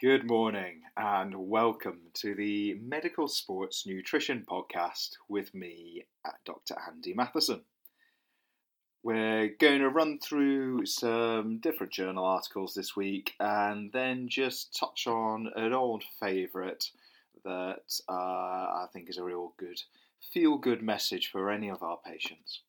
Good morning and welcome to the Medical Sports Nutrition Podcast with me, uh, Dr. Andy Matheson. We're going to run through some different journal articles this week and then just touch on an old favourite that uh, I think is a real good, feel good message for any of our patients.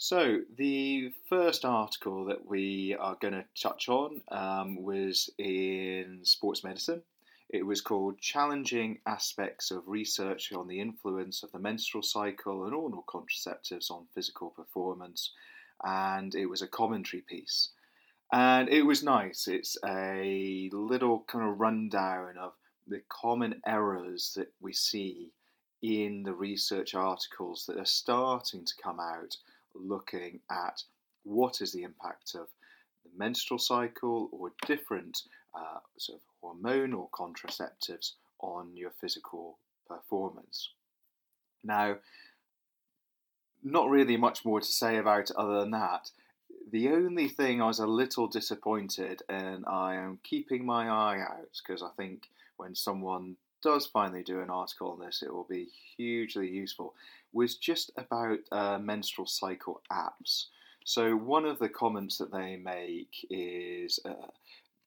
So, the first article that we are going to touch on um, was in Sports Medicine. It was called Challenging Aspects of Research on the Influence of the Menstrual Cycle and Oral Contraceptives on Physical Performance, and it was a commentary piece. And it was nice. It's a little kind of rundown of the common errors that we see in the research articles that are starting to come out looking at what is the impact of the menstrual cycle or different uh, sort of hormonal contraceptives on your physical performance. Now, not really much more to say about it other than that. The only thing I was a little disappointed, and I am keeping my eye out because I think when someone does finally do an article on this, it will be hugely useful, was just about uh, menstrual cycle apps. So, one of the comments that they make is uh,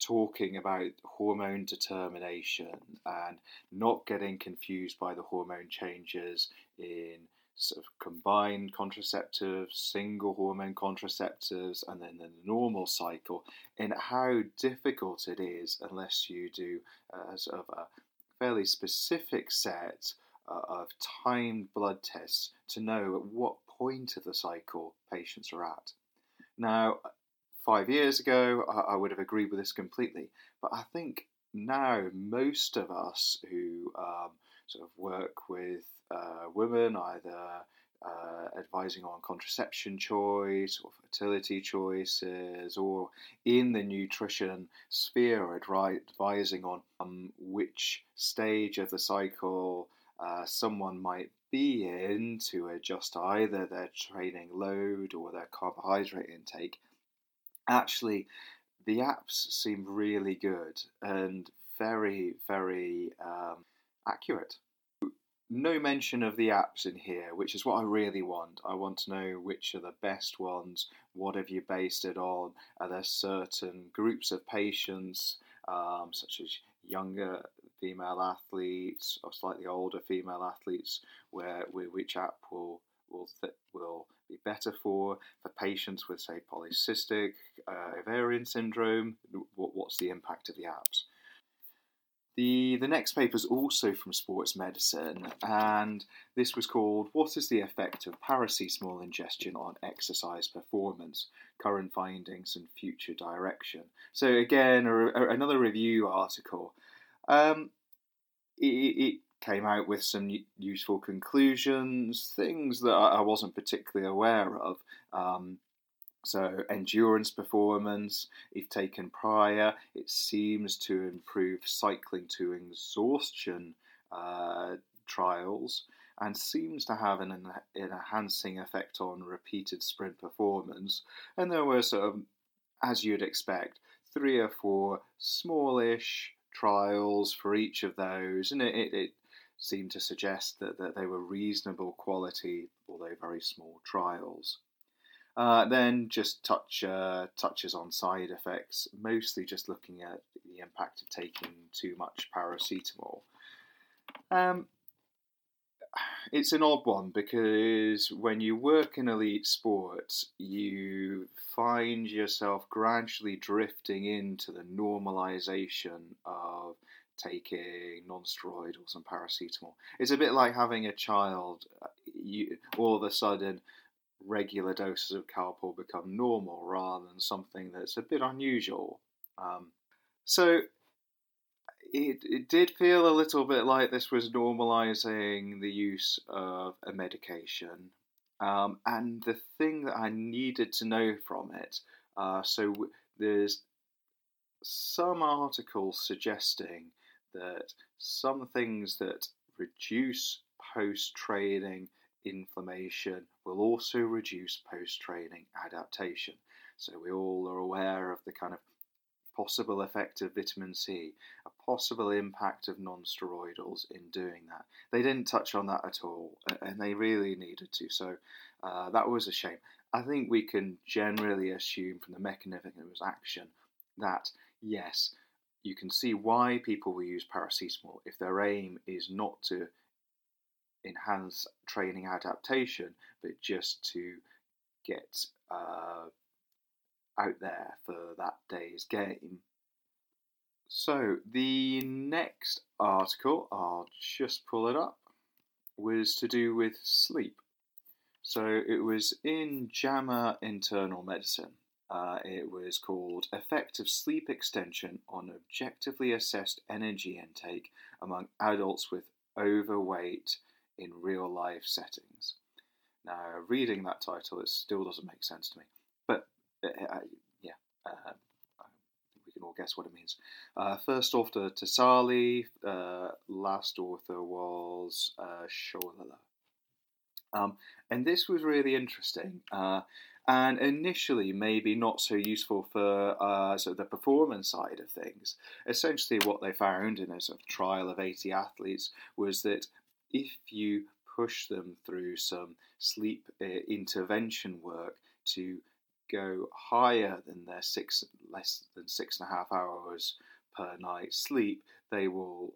talking about hormone determination and not getting confused by the hormone changes in sort of combined contraceptives, single hormone contraceptives, and then the normal cycle, and how difficult it is unless you do uh, sort of a fairly specific set uh, of timed blood tests to know at what point of the cycle patients are at. Now, five years ago, I, I would have agreed with this completely, but I think now most of us who um, sort of work with uh, women, either uh, advising on contraception choice or fertility choices, or in the nutrition sphere, advising on um, which stage of the cycle uh, someone might be in to adjust either their training load or their carbohydrate intake. Actually, the apps seem really good and very, very um, accurate no mention of the apps in here, which is what I really want. I want to know which are the best ones. What have you based it on? Are there certain groups of patients, um, such as younger female athletes or slightly older female athletes, where, where which app will will th- will be better for for patients with say polycystic uh, ovarian syndrome? What, what's the impact of the apps? The, the next paper is also from Sports Medicine, and this was called What is the Effect of Paracetamol Ingestion on Exercise Performance? Current Findings and Future Direction. So, again, a, a, another review article. Um, it, it, came out with some useful conclusions, things that I, wasn't particularly aware of. Um, so, endurance performance, if taken prior, it seems to improve cycling to exhaustion uh, trials and seems to have an, an enhancing effect on repeated sprint performance. And there were sort of, as you'd expect, three or four smallish trials for each of those, and it, it, it seemed to suggest that, that they were reasonable quality, although very small trials. Uh, then just touch uh, touches on side effects, mostly just looking at the impact of taking too much paracetamol. Um, it's an odd one because when you work in elite sports, you find yourself gradually drifting into the normalization of taking non-steroidals and paracetamol. It's a bit like having a child. You all of a sudden regular doses of Calpol become normal rather than something that's a bit unusual. Um, so it, it did feel a little bit like this was normalizing the use of a medication. Um, and the thing that I needed to know from it, uh, so there's some articles suggesting that some things that reduce post training inflammation will also reduce post training adaptation. So we all are aware of the kind of possible effect of vitamin C, a possible impact of non steroidals in doing that. They didn't touch on that at all, and they really needed to, so uh, that was a shame. I think we can generally assume from the mechanism of action that yes, you can see why people will use paracetamol if their aim is not to enhance training adaptation, but just to get uh, out there for that day's game. So, the next article, I'll just pull it up, was to do with sleep. So, it was in JAMA Internal Medicine. Uh, it was called Effect of Sleep Extension on Objectively Assessed Energy Intake Among Adults with Overweight in Real Life Settings. Now, reading that title, it still doesn't make sense to me. But, uh, uh yeah, uh, we can all guess what it means. Uh, first author, Tasali. Uh, last author was uh, Schoeller. Um, and this was really interesting and initially maybe not so useful for uh, sort of the performance side of things. Essentially, what they found in a sort of trial of 80 athletes was that if you push them through some sleep uh, intervention work to go higher than their six less than six and a half hours per night sleep, they will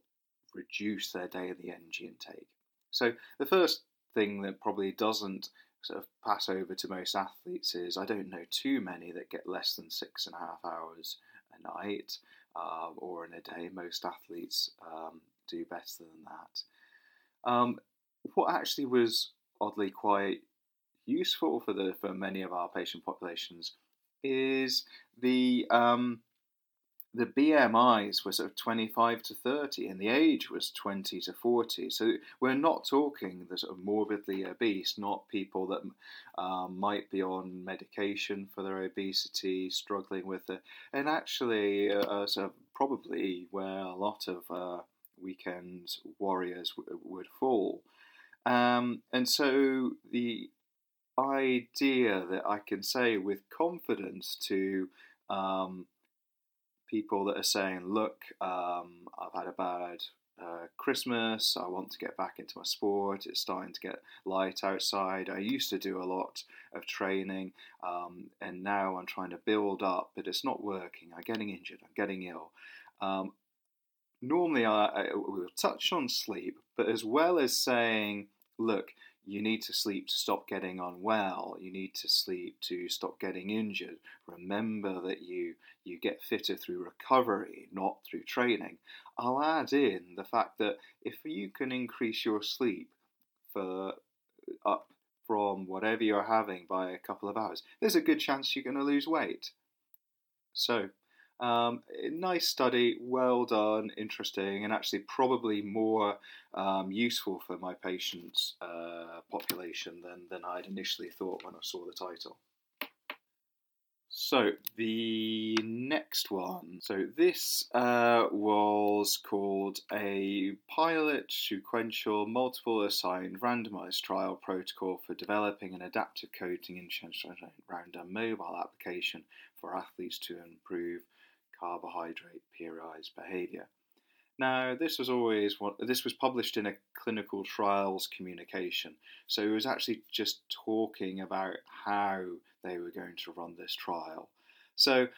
reduce their daily energy intake. So the first thing that probably doesn't sort of pass over to most athletes is I don't know too many that get less than six and a half hours a night uh, or in a day. Most athletes um, do better than that. Um, what actually was oddly quite useful for the for many of our patient populations is the um, the BMIs were sort of 25 to 30 and the age was 20 to 40. So we're not talking the sort of morbidly obese, not people that um, might be on medication for their obesity, struggling with it, and actually uh, uh, sort of probably where a lot of uh, weekend warriors w- would fall. Um, and so the idea that I can say with confidence to um, people that are saying, look, um, I've had a bad uh, Christmas, I want to get back into my sport, it's starting to get light outside. I used to do a lot of training, um, and now I'm trying to build up, but it's not working. I'm getting injured, I'm getting ill. Um, normally, I, I will touch on sleep, but as well as saying, look, you need to sleep to stop getting unwell. You need to sleep to stop getting injured. Remember that you you get fitter through recovery, not through training. I'll add in the fact that if you can increase your sleep for uh, up from whatever you're having by a couple of hours, there's a good chance you're going to lose weight. So um, nice study, well done, interesting, and actually probably more um, useful for my patients' uh, population than, than I'd initially thought when I saw the title. So the next one. So this uh, was called a pilot sequential multiple assigned randomized trial protocol for developing an adaptive coaching and around a mobile application for athletes to improve carbohydrate periodized behavior. Now, this was always what this was published in a clinical trials communication, so it was actually just talking about how they were going to run this trial. So,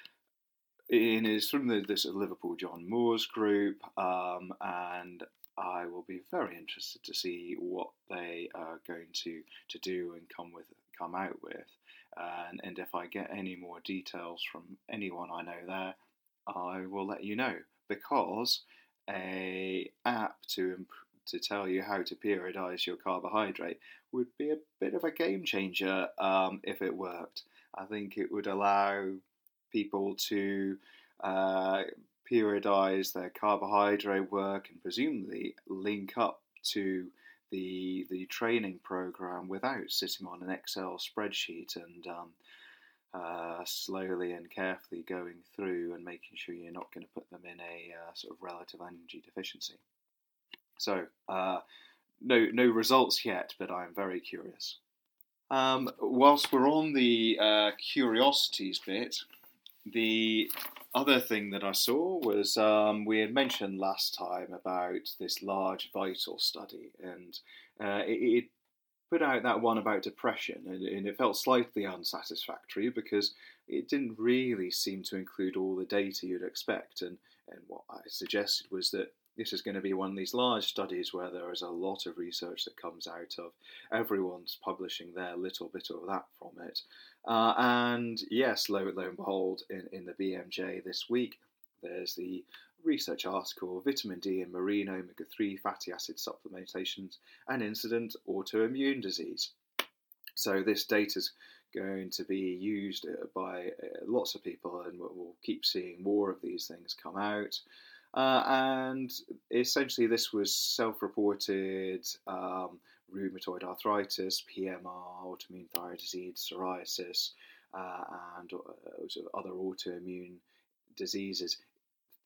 it is from the this Liverpool John Moores group, um, and I will be very interested to see what they are going to to do and come with come out with, and, and if I get any more details from anyone I know there, I will let you know because a app to imp- to tell you how to periodize your carbohydrate would be a bit of a game changer um, if it worked. I think it would allow people to uh, periodize their carbohydrate work and presumably link up to the the training program without sitting on an Excel spreadsheet and um, uh, slowly and carefully going through and making sure you're not going to put them in a uh, sort of relative energy deficiency. So, uh, no, no results yet, but I'm very curious. Um, whilst we're on the uh, curiosities bit, the other thing that I saw was um, we had mentioned last time about this large vital study, and uh, it, it, put out that one about depression, and, and, it felt slightly unsatisfactory because it didn't really seem to include all the data you'd expect. And, and what I suggested was that this is going to be one of these large studies where there is a lot of research that comes out of everyone's publishing their little bit of that from it. Uh, and yes, lo, lo and behold, in, in the BMJ this week, there's the research article Vitamin D in Marine Omega 3 Fatty Acid Supplementations and Incident Autoimmune Disease. So, this data is going to be used uh, by uh, lots of people, and we'll keep seeing more of these things come out. Uh, and essentially, this was self reported um, rheumatoid arthritis, PMR, autoimmune thyroid disease, psoriasis, uh, and uh, other autoimmune diseases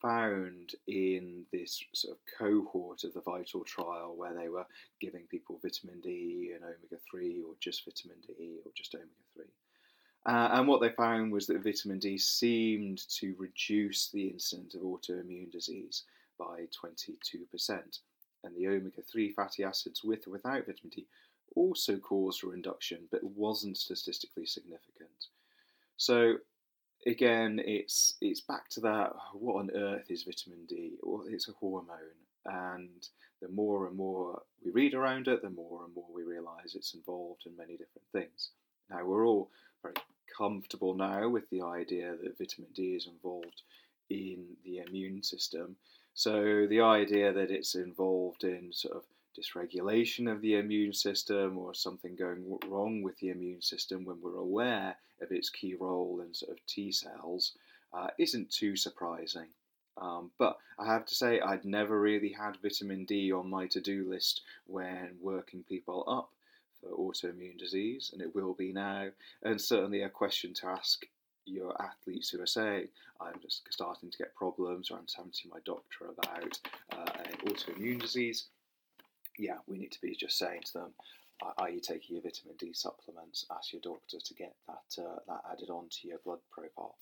found in this sort of cohort of the Vital trial where they were giving people vitamin D and omega 3 or just vitamin D or just omega 3. Uh, and what they found was that vitamin D seemed to reduce the incidence of autoimmune disease by 22%. And the omega 3 fatty acids with or without vitamin D also caused a reduction, but wasn't statistically significant. So, again, it's it's back to that oh, what on earth is vitamin D? Well, it's a hormone, and the more and more we read around it, the more and more we realise it's involved in many different things. Now, we're all very comfortable now with the idea that vitamin D is involved in the immune system. So the idea that it's involved in sort of dysregulation of the immune system or something going wrong with the immune system when we're aware of its key role in sort of T cells uh, isn't too surprising. Um, but I have to say, I'd never really had vitamin D on my to do list when working people up for autoimmune disease, and it will be now. And certainly a question to ask your athletes who are saying, I'm just starting to get problems, or I'm having to my doctor about uh, autoimmune disease. Yeah, we need to be just saying to them, are you taking your vitamin D supplements? Ask your doctor to get that uh, that added onto your blood profile.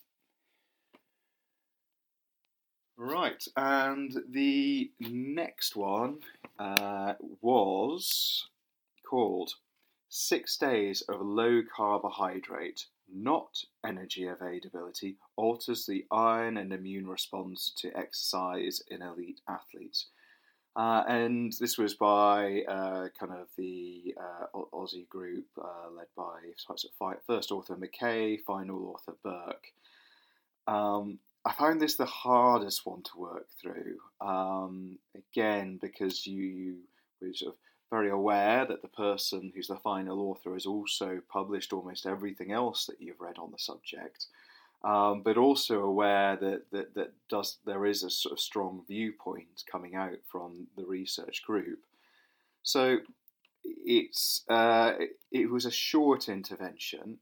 Right, and the next one uh, was called Six days of low carbohydrate, not energy availability, alters the iron and immune response to exercise in elite athletes. Uh, and this was by uh, kind of the uh, Aussie group uh, led by first author McKay, final author Burke. Um, I found this the hardest one to work through. Um, again, because you, you were sort of very aware that the person who's the final author has also published almost everything else that you've read on the subject, um, but also aware that, that, that does, there is a sort of strong viewpoint coming out from the research group. So it's, uh, it was a short intervention,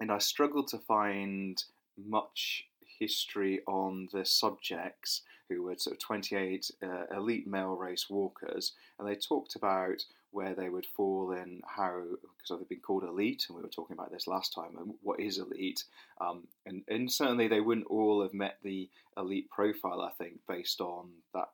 and I struggled to find much history on the subjects who were sort of 28 uh, elite male race walkers, and they talked about where they would fall in how, because they've been called elite, and we were talking about this last time, and what is elite. Um, and, and certainly they wouldn't all have met the elite profile, I think, based on that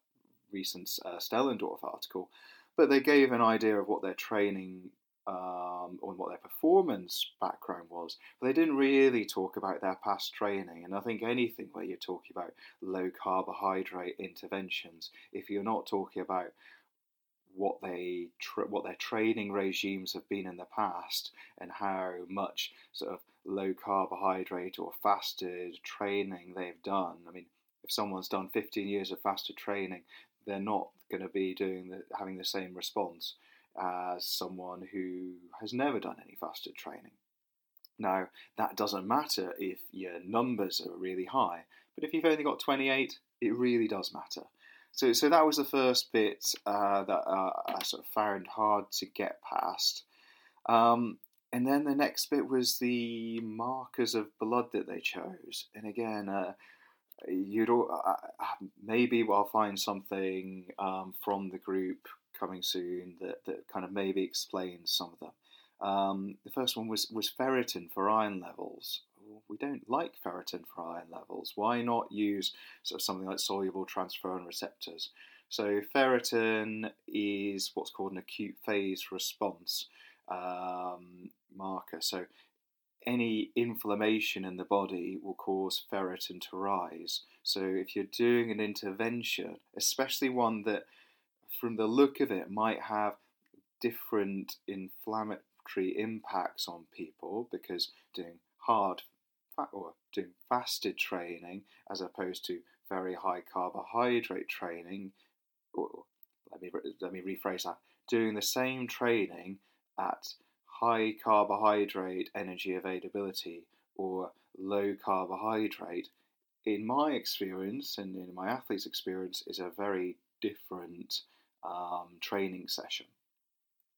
recent uh, Stellendorf article. But they gave an idea of what their training um, on what their performance background was, but they didn't really talk about their past training. And I think anything where you're talking about low carbohydrate interventions, if you're not talking about what they tra- what their training regimes have been in the past and how much sort of low carbohydrate or fasted training they've done. I mean, if someone's done 15 years of fasted training, they're not going to be doing the, having the same response as someone who has never done any fasted training. Now, that doesn't matter if your numbers are really high, but if you've only got 28, it really does matter. So, so that was the first bit uh, that uh, I sort of found hard to get past. Um, and then the next bit was the markers of blood that they chose. And again, uh, you'd maybe I'll find something um, from the group coming soon that, that kind of maybe explains some of them. Um, the first one was, was ferritin for iron levels. We don't like ferritin for iron levels. Why not use sort of something like soluble transferrin receptors? So ferritin is what's called an acute phase response um, marker. So any inflammation in the body will cause ferritin to rise. So if you're doing an intervention, especially one that from the look of it might have different inflammatory impacts on people because doing hard or doing fasted training as opposed to very high carbohydrate training or let me let me rephrase that doing the same training at high carbohydrate energy availability or low carbohydrate in my experience and in my athlete's experience is a very different um, training session.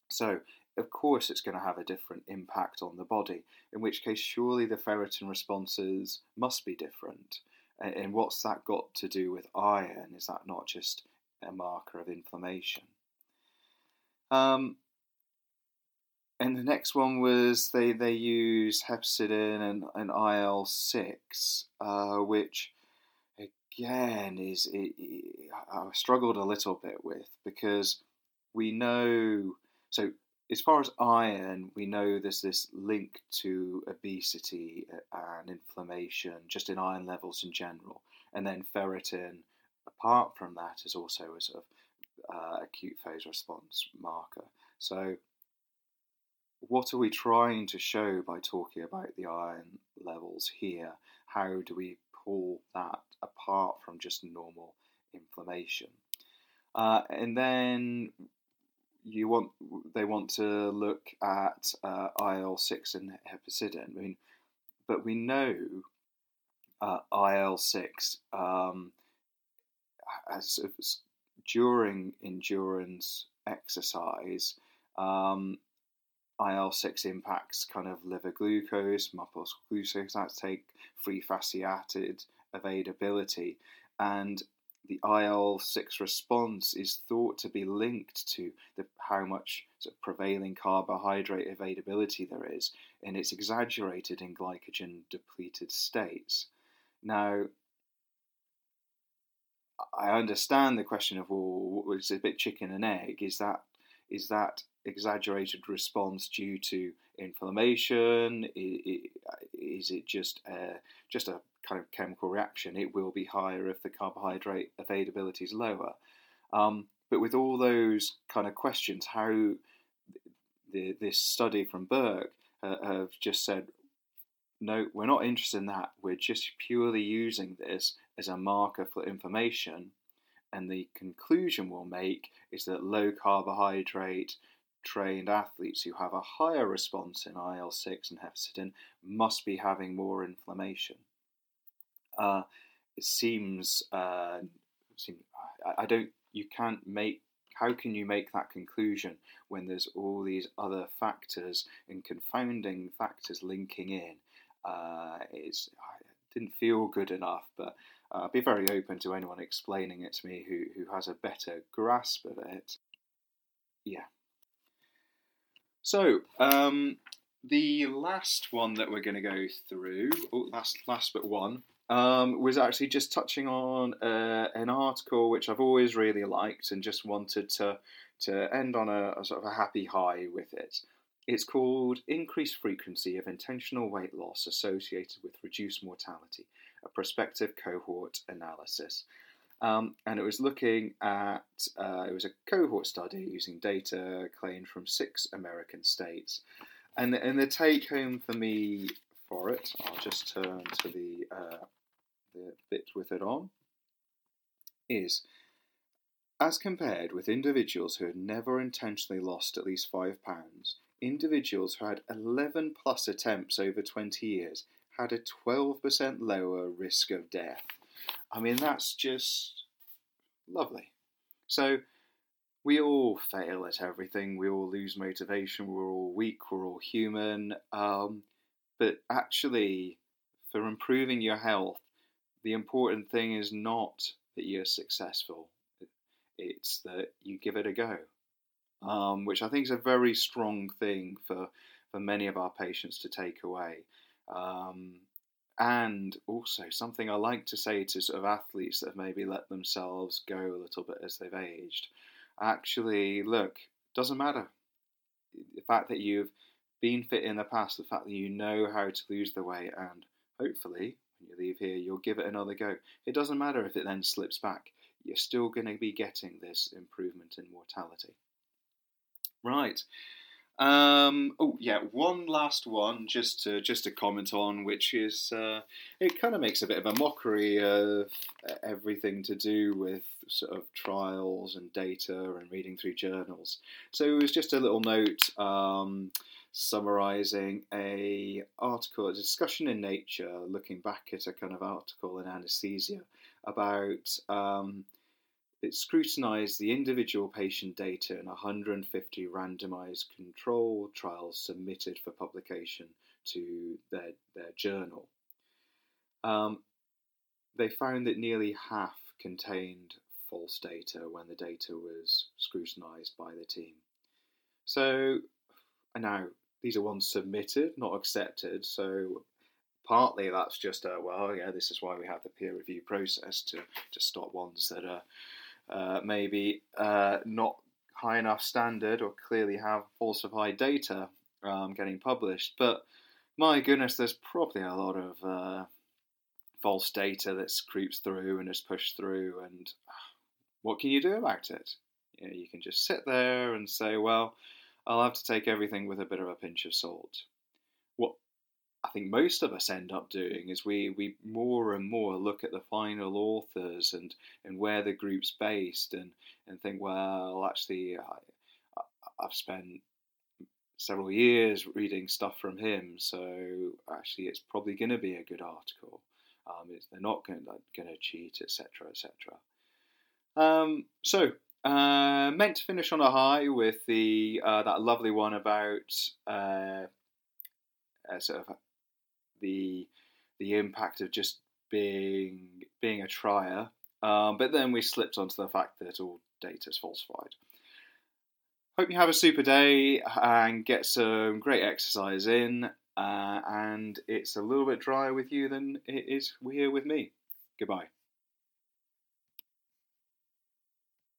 So of course it's going to have a different impact on the body, in which case surely the ferritin responses must be different. And what's that got to do with iron? Is that not just a marker of inflammation? Um, and the next one was they, they use hepcidin and, and IL 6, uh, which again is it, it, I struggled a little bit with because we know so as far as iron, we know there's this link to obesity and inflammation, just in iron levels in general. And then ferritin, apart from that, is also a sort of uh, acute phase response marker. So, what are we trying to show by talking about the iron levels here? How do we pull that apart from just normal inflammation? Uh, and then you want they want to look at uh, IL six and hepcidin. I mean, but we know uh, IL six um, as, during endurance exercise. Um, IL six impacts kind of liver glucose, muscle glucose uptake, free fatty acid availability, and the IL 6 response is thought to be linked to the, how much sort of prevailing carbohydrate availability there is, and it's exaggerated in glycogen depleted states. Now, I understand the question of well, it's a bit chicken and egg. Is that is that exaggerated response due to inflammation? Is it just a, just a kind of chemical reaction, it will be higher if the carbohydrate availability is lower. Um, but with all those kind of questions, how the, this study from Burke uh, have just said, no, we're not interested in that. We're just purely using this as a marker for information. And the conclusion we'll make is that low carbohydrate trained athletes who have a higher response in IL 6 and hepcidin must be having more inflammation uh, it seems, uh, seem, I, I don't, you can't make how can you make that conclusion when there's all these other factors and confounding factors linking in? Uh, it's, it didn't feel good enough, but uh, I'd be very open to anyone explaining it to me who, who has a better grasp of it. Yeah. So, um, the last one that we're going to go through, oh, last, last but one, um, was actually just touching on uh, an article which I've always really liked and just wanted to to end on a, a, sort of a happy high with it. It's called Increased Frequency of Intentional Weight Loss Associated with Reduced Mortality, a prospective cohort analysis. Um, and it was looking at, uh, it was a cohort study using data claimed from six American states. And, and the take home for me for it, I'll just turn to the uh, the bit with it on, is as compared with individuals who had never intentionally lost at least five pounds, individuals who had 11 plus attempts over 20 years had a 12% lower risk of death. I mean, that's just lovely. So, we all fail at everything, we all lose motivation, we're all weak, we're all human. Um, but actually, for improving your health, the important thing is not that you're successful, it's that you give it a go, um, which I think is a very strong thing for, for many of our patients to take away. Um, and also something I like to say to sort of athletes that have maybe let themselves go a little bit as they've aged. Actually, look, doesn't matter. The fact that you've been fit in the past, the fact that you know how to lose the weight, and hopefully when you leave here, you'll give it another go. It doesn't matter if it then slips back. You're still going to be getting this improvement in mortality. Right. Um, oh yeah, one last one just to just to comment on, which is uh, it kind of makes a bit of a mockery of everything to do with sort of trials and data and reading through journals. So it was just a little note um, summarising a article, a discussion in Nature, looking back at a kind of article in Anesthesia about. Um, it scrutinised the individual patient data in 150 randomised control trials submitted for publication to their, their journal. Um, they found that nearly half contained false data when the data was scrutinised by the team. So now these are ones submitted, not accepted. So partly that's just a well, yeah, this is why we have the peer review process to to stop ones that are uh, maybe uh, not high enough standard or clearly have falsified data um, getting published. But my goodness, there's probably a lot of uh, false data that creeps through and is pushed through, and what can you do about it? You, know, you can just sit there and say, well, I'll have to take everything with a bit of a pinch of salt. What I think most of us end up doing is we, we more and more look at the final authors and, and where the group's based and, and think, well, actually, I, I've spent several years reading stuff from him, so actually, it's probably going to be a good article. Um, they're not going to cheat, etc., etc. Um, so, uh, meant to finish on a high with the uh, that lovely one about uh, sort of the the impact of just being being a trier. Um, but then we slipped onto the fact that all data is falsified. Hope you have a super day and get some great exercise in. Uh, and it's a little bit drier with you than it is here with me. Goodbye.